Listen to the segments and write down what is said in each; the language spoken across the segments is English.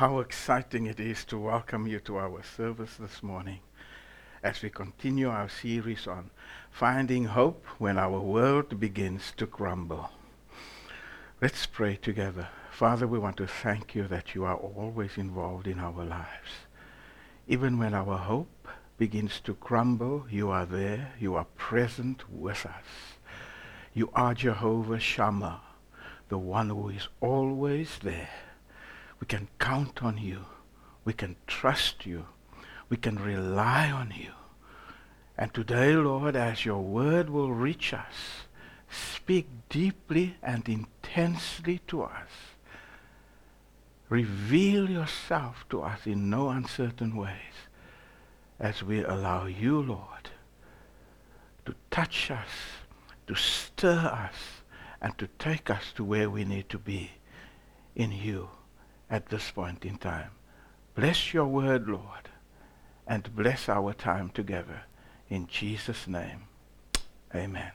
How exciting it is to welcome you to our service this morning as we continue our series on finding hope when our world begins to crumble. Let's pray together. Father, we want to thank you that you are always involved in our lives. Even when our hope begins to crumble, you are there. You are present with us. You are Jehovah Shammah, the one who is always there we can count on you. We can trust you. We can rely on you. And today, Lord, as your word will reach us, speak deeply and intensely to us. Reveal yourself to us in no uncertain ways as we allow you, Lord, to touch us, to stir us, and to take us to where we need to be in you at this point in time. Bless your word, Lord, and bless our time together. In Jesus' name, amen.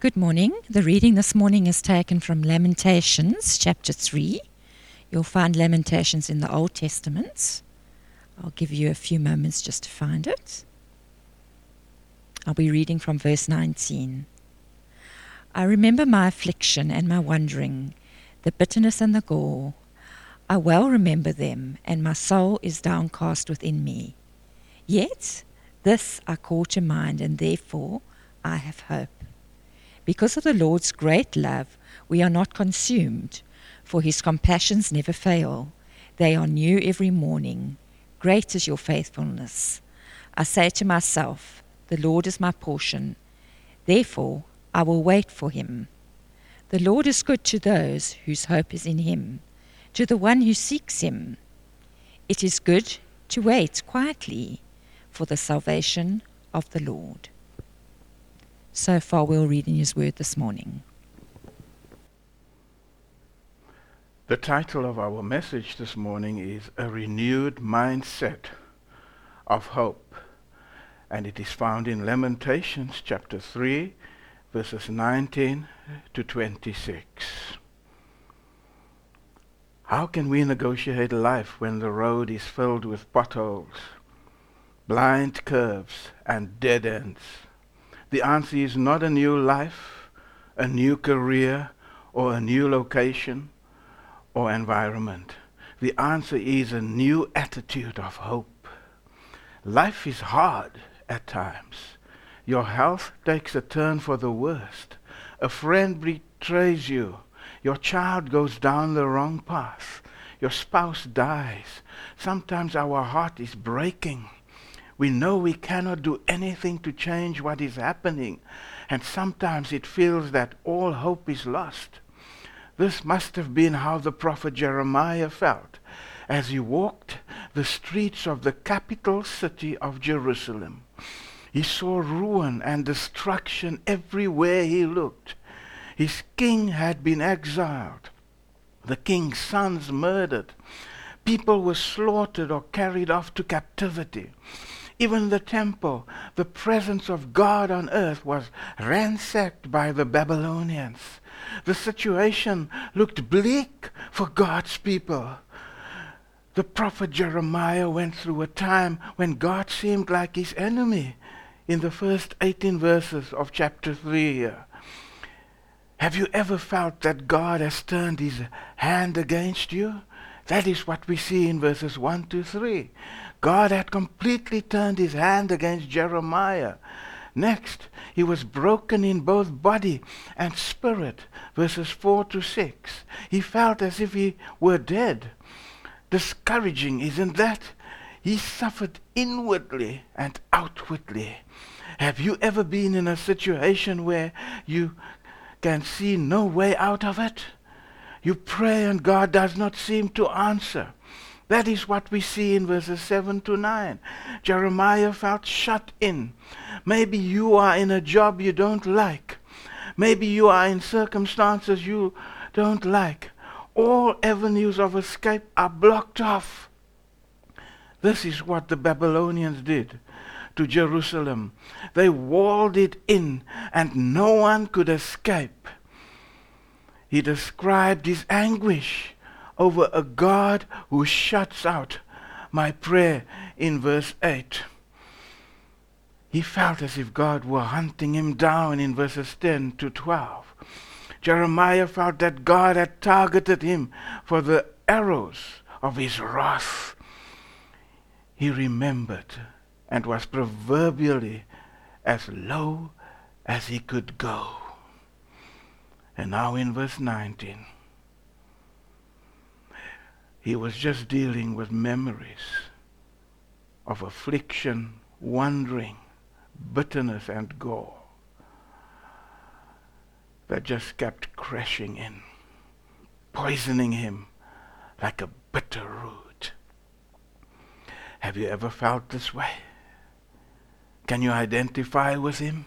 Good morning. The reading this morning is taken from Lamentations chapter 3. You'll find Lamentations in the Old Testament. I'll give you a few moments just to find it. I'll be reading from verse 19. I remember my affliction and my wandering the bitterness and the gall. I well remember them, and my soul is downcast within me. Yet this I call to mind, and therefore I have hope. Because of the Lord's great love, we are not consumed, for his compassions never fail. They are new every morning. Great is your faithfulness. I say to myself, The Lord is my portion. Therefore I will wait for him. The Lord is good to those whose hope is in him, to the one who seeks him. It is good to wait quietly for the salvation of the Lord. So far, we'll read in his word this morning. The title of our message this morning is A Renewed Mindset of Hope. And it is found in Lamentations chapter 3, verses 19 to 26. How can we negotiate life when the road is filled with potholes, blind curves, and dead ends? The answer is not a new life, a new career, or a new location or environment. The answer is a new attitude of hope. Life is hard at times your health takes a turn for the worst. A friend betrays you. Your child goes down the wrong path. Your spouse dies. Sometimes our heart is breaking. We know we cannot do anything to change what is happening. And sometimes it feels that all hope is lost. This must have been how the prophet Jeremiah felt as he walked the streets of the capital city of Jerusalem. He saw ruin and destruction everywhere he looked. His king had been exiled, the king's sons murdered, people were slaughtered or carried off to captivity. Even the temple, the presence of God on earth, was ransacked by the Babylonians. The situation looked bleak for God's people. The prophet Jeremiah went through a time when God seemed like his enemy in the first 18 verses of chapter 3 here. Have you ever felt that God has turned his hand against you? That is what we see in verses 1 to 3. God had completely turned his hand against Jeremiah. Next, he was broken in both body and spirit, verses 4 to 6. He felt as if he were dead. Discouraging, isn't that? He suffered inwardly and outwardly. Have you ever been in a situation where you can see no way out of it? You pray and God does not seem to answer. That is what we see in verses 7 to 9. Jeremiah felt shut in. Maybe you are in a job you don't like. Maybe you are in circumstances you don't like. All avenues of escape are blocked off. This is what the Babylonians did to Jerusalem. They walled it in, and no one could escape. He described his anguish over a God who shuts out my prayer in verse 8. He felt as if God were hunting him down in verses 10 to 12. Jeremiah felt that God had targeted him for the arrows of his wrath. He remembered and was proverbially as low as he could go. And now in verse 19, he was just dealing with memories of affliction, wandering, bitterness, and gore that just kept crashing in, poisoning him like a bitter root. Have you ever felt this way? Can you identify with him?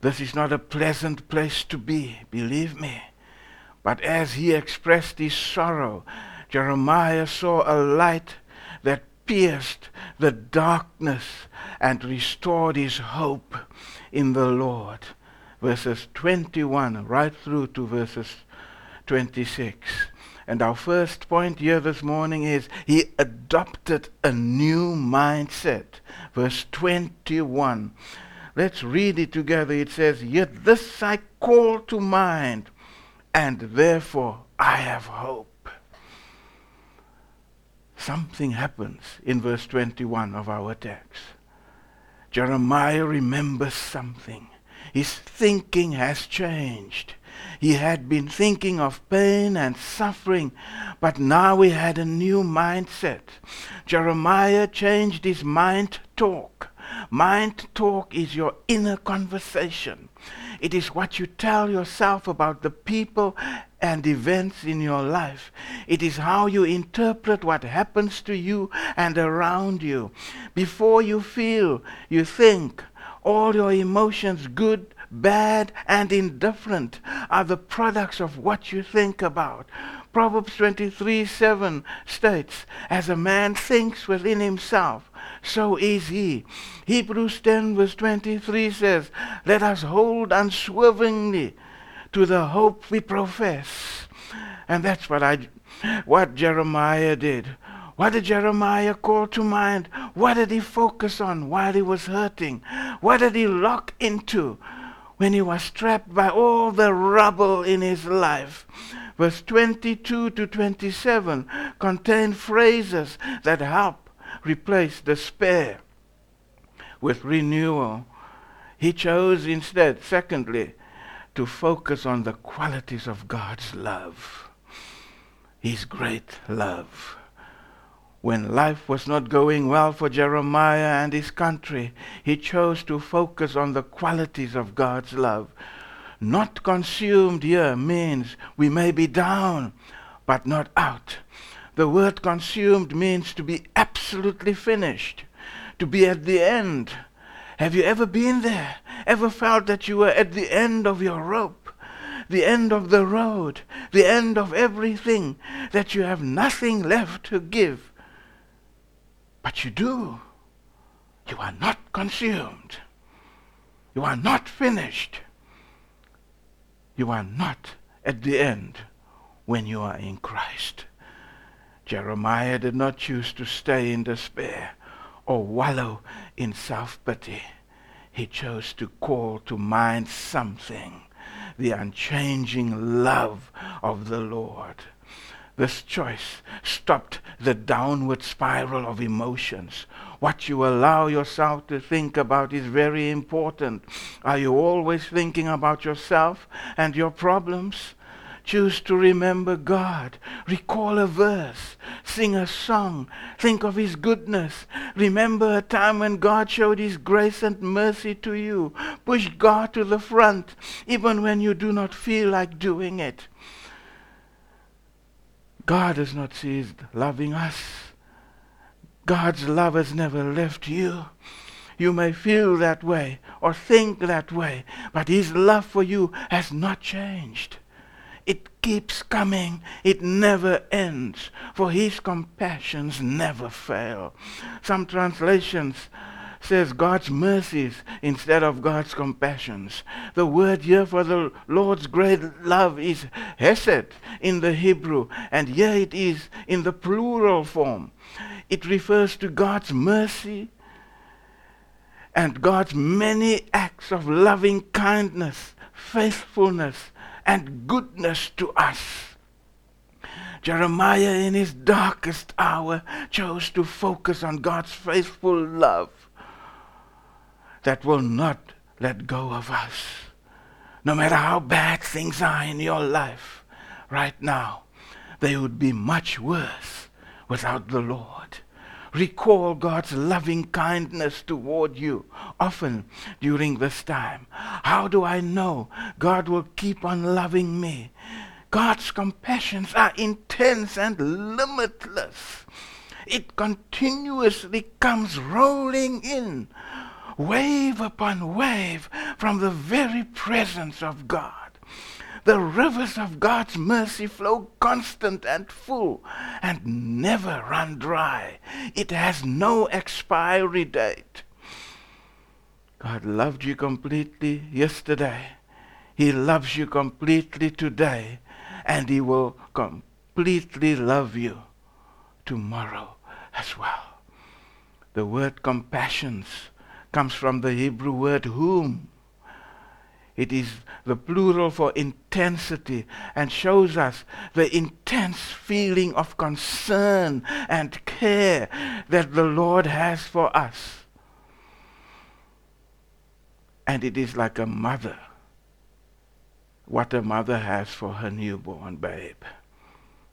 This is not a pleasant place to be, believe me. But as he expressed his sorrow, Jeremiah saw a light that pierced the darkness and restored his hope in the Lord. Verses 21 right through to verses 26. And our first point here this morning is he adopted a new mindset. Verse 21. Let's read it together. It says, Yet this I call to mind, and therefore I have hope. Something happens in verse 21 of our text. Jeremiah remembers something. His thinking has changed. He had been thinking of pain and suffering, but now he had a new mindset. Jeremiah changed his mind talk. Mind talk is your inner conversation. It is what you tell yourself about the people and events in your life. It is how you interpret what happens to you and around you. Before you feel, you think. All your emotions, good, bad, and indifferent, are the products of what you think about. Proverbs 23 7 states, As a man thinks within himself, so is he. Hebrews 10 verse 23 says, Let us hold unswervingly to the hope we profess. And that's what I what Jeremiah did. What did Jeremiah call to mind? What did he focus on while he was hurting? What did he lock into when he was trapped by all the rubble in his life? Verse 22 to 27 contain phrases that help replace despair with renewal. He chose instead, secondly, to focus on the qualities of God's love, His great love. When life was not going well for Jeremiah and his country, he chose to focus on the qualities of God's love. Not consumed here means we may be down, but not out. The word consumed means to be absolutely finished, to be at the end. Have you ever been there? Ever felt that you were at the end of your rope? The end of the road, the end of everything, that you have nothing left to give? But you do. You are not consumed. You are not finished. You are not at the end when you are in Christ. Jeremiah did not choose to stay in despair or wallow in self-pity. He chose to call to mind something, the unchanging love of the Lord. This choice stopped the downward spiral of emotions. What you allow yourself to think about is very important. Are you always thinking about yourself and your problems? Choose to remember God. Recall a verse. Sing a song. Think of His goodness. Remember a time when God showed His grace and mercy to you. Push God to the front, even when you do not feel like doing it. God has not ceased loving us. God's love has never left you. You may feel that way or think that way, but His love for you has not changed. It keeps coming. It never ends, for His compassions never fail. Some translations says God's mercies instead of God's compassions. The word here for the Lord's great love is hesed in the Hebrew, and here it is in the plural form. It refers to God's mercy and God's many acts of loving kindness, faithfulness, and goodness to us. Jeremiah, in his darkest hour, chose to focus on God's faithful love that will not let go of us. No matter how bad things are in your life right now, they would be much worse without the Lord. Recall God's loving kindness toward you often during this time. How do I know God will keep on loving me? God's compassions are intense and limitless. It continuously comes rolling in, wave upon wave, from the very presence of God. The rivers of God's mercy flow constant and full and never run dry. It has no expiry date. God loved you completely yesterday. He loves you completely today and he will completely love you tomorrow as well. The word compassions comes from the Hebrew word whom. It is the plural for intensity and shows us the intense feeling of concern and care that the Lord has for us. And it is like a mother what a mother has for her newborn babe.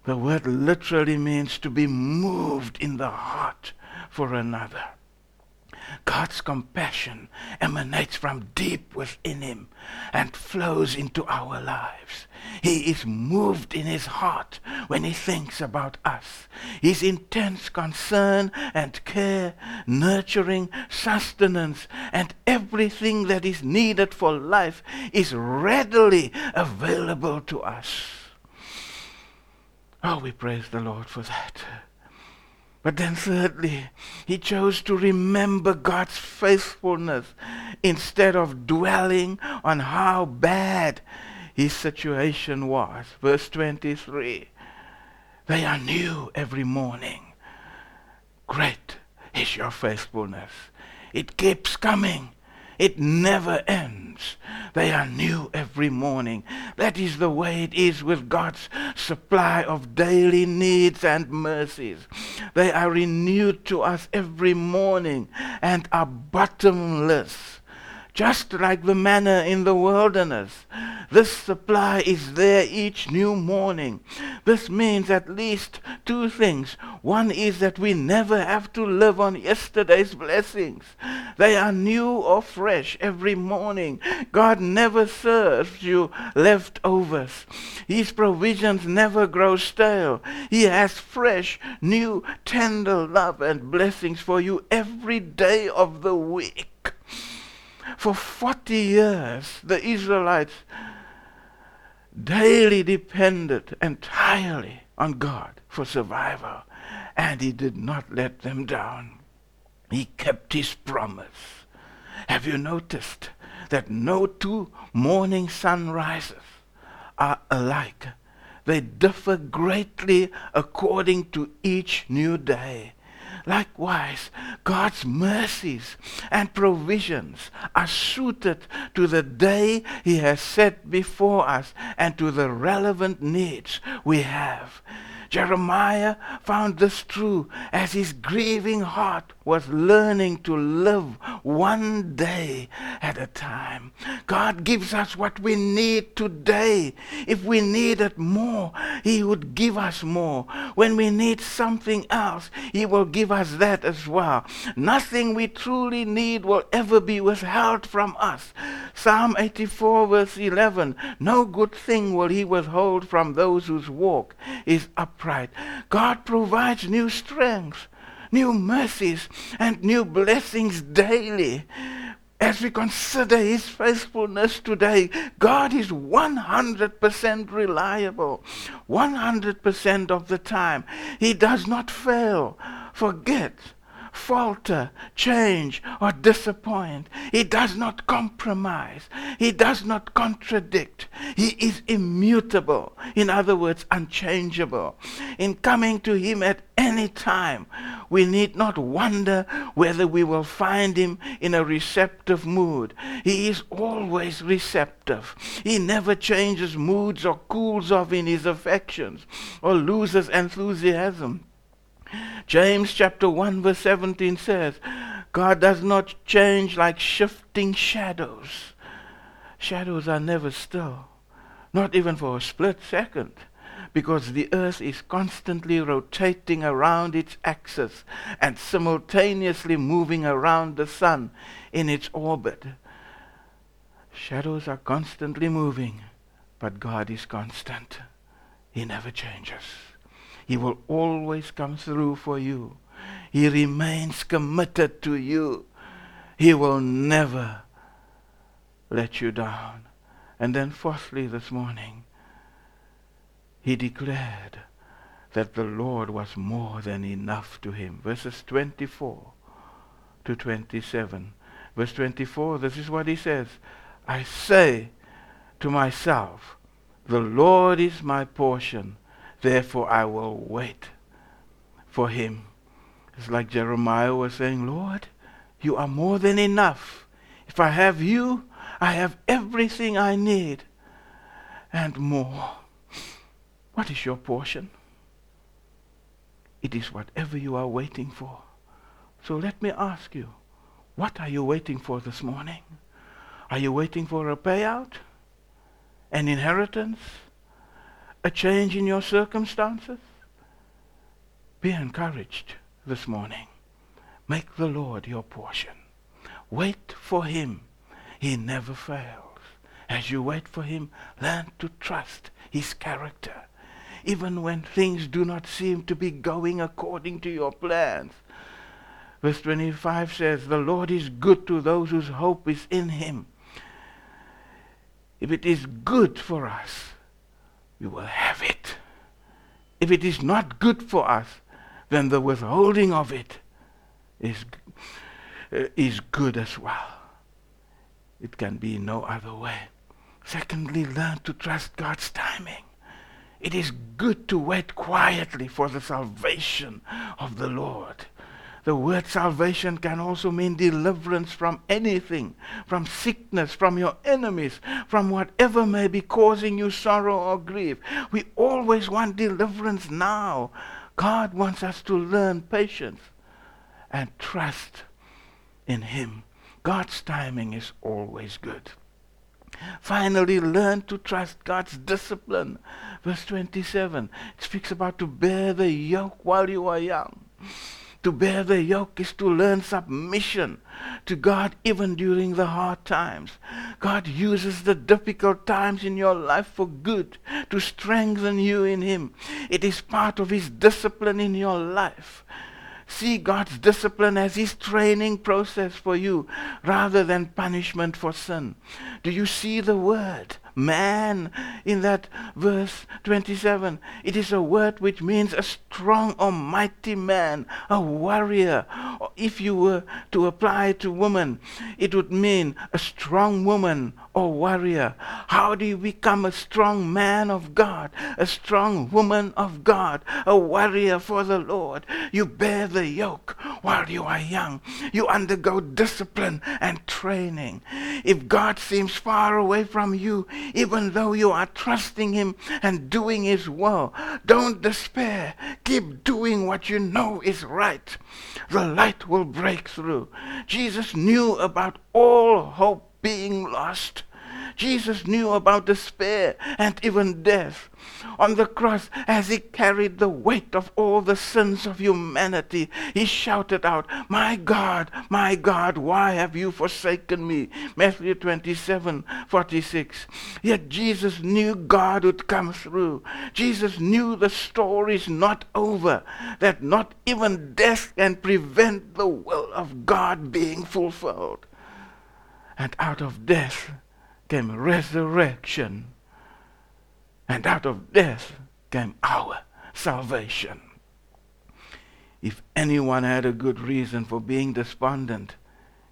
The word literally means to be moved in the heart for another. God's compassion emanates from deep within him and flows into our lives. He is moved in his heart when he thinks about us. His intense concern and care, nurturing, sustenance, and everything that is needed for life is readily available to us. Oh, we praise the Lord for that. But then, thirdly, he chose to remember God's faithfulness instead of dwelling on how bad his situation was. Verse 23 They are new every morning. Great is your faithfulness. It keeps coming. It never ends. They are new every morning. That is the way it is with God's supply of daily needs and mercies. They are renewed to us every morning and are bottomless just like the manna in the wilderness. This supply is there each new morning. This means at least two things. One is that we never have to live on yesterday's blessings. They are new or fresh every morning. God never serves you leftovers. His provisions never grow stale. He has fresh, new, tender love and blessings for you every day of the week. For 40 years, the Israelites daily depended entirely on God for survival, and He did not let them down. He kept His promise. Have you noticed that no two morning sunrises are alike? They differ greatly according to each new day. Likewise, God's mercies and provisions are suited to the day He has set before us and to the relevant needs we have. Jeremiah found this true as his grieving heart was learning to live one day at a time. God gives us what we need today. If we needed more, He would give us more. When we need something else, He will give us that as well. Nothing we truly need will ever be withheld from us. Psalm 84, verse 11 No good thing will He withhold from those whose walk is God provides new strength new mercies and new blessings daily. As we consider his faithfulness today, God is 100% reliable. 100% of the time. He does not fail, forget, falter, change, or disappoint. He does not compromise. He does not contradict. He is immutable. In other words, unchangeable. In coming to Him at any time, we need not wonder whether we will find Him in a receptive mood. He is always receptive. He never changes moods or cools off in His affections or loses enthusiasm. James chapter 1 verse 17 says, God does not change like shifting shadows. Shadows are never still, not even for a split second, because the earth is constantly rotating around its axis and simultaneously moving around the sun in its orbit. Shadows are constantly moving, but God is constant. He never changes. He will always come through for you. He remains committed to you. He will never let you down. And then fourthly this morning, he declared that the Lord was more than enough to him. Verses 24 to 27. Verse 24, this is what he says. I say to myself, the Lord is my portion Therefore I will wait for him. It's like Jeremiah was saying, Lord, you are more than enough. If I have you, I have everything I need and more. What is your portion? It is whatever you are waiting for. So let me ask you, what are you waiting for this morning? Are you waiting for a payout? An inheritance? A change in your circumstances? Be encouraged this morning. Make the Lord your portion. Wait for him. He never fails. As you wait for him, learn to trust his character. Even when things do not seem to be going according to your plans. Verse 25 says, The Lord is good to those whose hope is in him. If it is good for us, we will have it. If it is not good for us, then the withholding of it is, uh, is good as well. It can be no other way. Secondly, learn to trust God's timing. It is good to wait quietly for the salvation of the Lord. The word salvation can also mean deliverance from anything, from sickness, from your enemies, from whatever may be causing you sorrow or grief. We always want deliverance now. God wants us to learn patience and trust in Him. God's timing is always good. Finally, learn to trust God's discipline. Verse 27, it speaks about to bear the yoke while you are young. To bear the yoke is to learn submission to God even during the hard times. God uses the difficult times in your life for good to strengthen you in Him. It is part of His discipline in your life. See God's discipline as His training process for you rather than punishment for sin. Do you see the word? Man in that verse 27. It is a word which means a strong or mighty man, a warrior. Or if you were to apply it to woman, it would mean a strong woman or warrior. How do you become a strong man of God, a strong woman of God, a warrior for the Lord? You bear the yoke while you are young. You undergo discipline and training. If God seems far away from you, even though you are trusting Him and doing His will. Don't despair. Keep doing what you know is right. The light will break through. Jesus knew about all hope being lost. Jesus knew about despair and even death. On the cross, as he carried the weight of all the sins of humanity, he shouted out, My God, my God, why have you forsaken me? Matthew 27, 46. Yet Jesus knew God would come through. Jesus knew the story's not over, that not even death can prevent the will of God being fulfilled. And out of death, came resurrection. And out of death came our salvation. If anyone had a good reason for being despondent,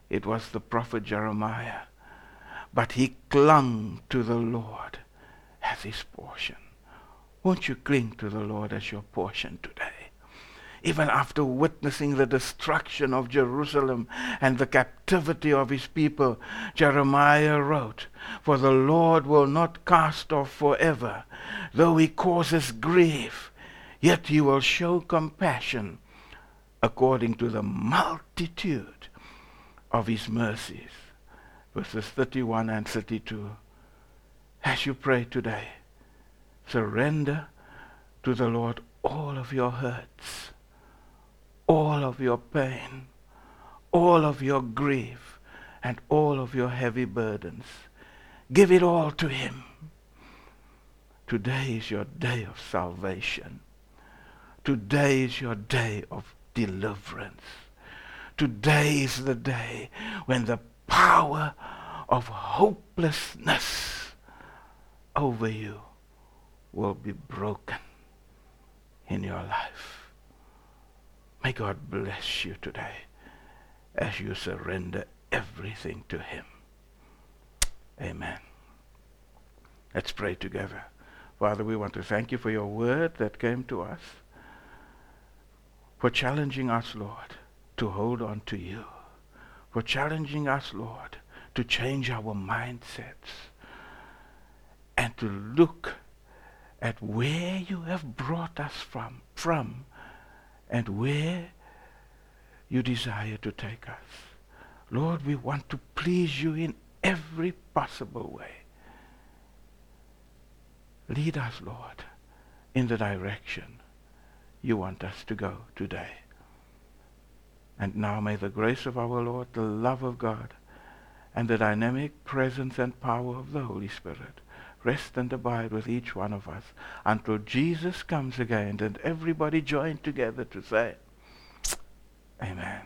it was the prophet Jeremiah. But he clung to the Lord as his portion. Won't you cling to the Lord as your portion today? Even after witnessing the destruction of Jerusalem and the captivity of his people, Jeremiah wrote, For the Lord will not cast off forever, though he causes grief, yet he will show compassion according to the multitude of his mercies. Verses 31 and 32. As you pray today, surrender to the Lord all of your hurts, all of your pain, all of your grief, and all of your heavy burdens. Give it all to him. Today is your day of salvation. Today is your day of deliverance. Today is the day when the power of hopelessness over you will be broken in your life. May God bless you today as you surrender everything to Him. Amen. Let's pray together. Father, we want to thank you for your word that came to us, for challenging us, Lord, to hold on to you, for challenging us, Lord, to change our mindsets and to look at where you have brought us from, from and where you desire to take us. Lord, we want to please you in every possible way. Lead us, Lord, in the direction you want us to go today. And now may the grace of our Lord, the love of God, and the dynamic presence and power of the Holy Spirit rest and abide with each one of us until Jesus comes again and everybody joined together to say, Amen.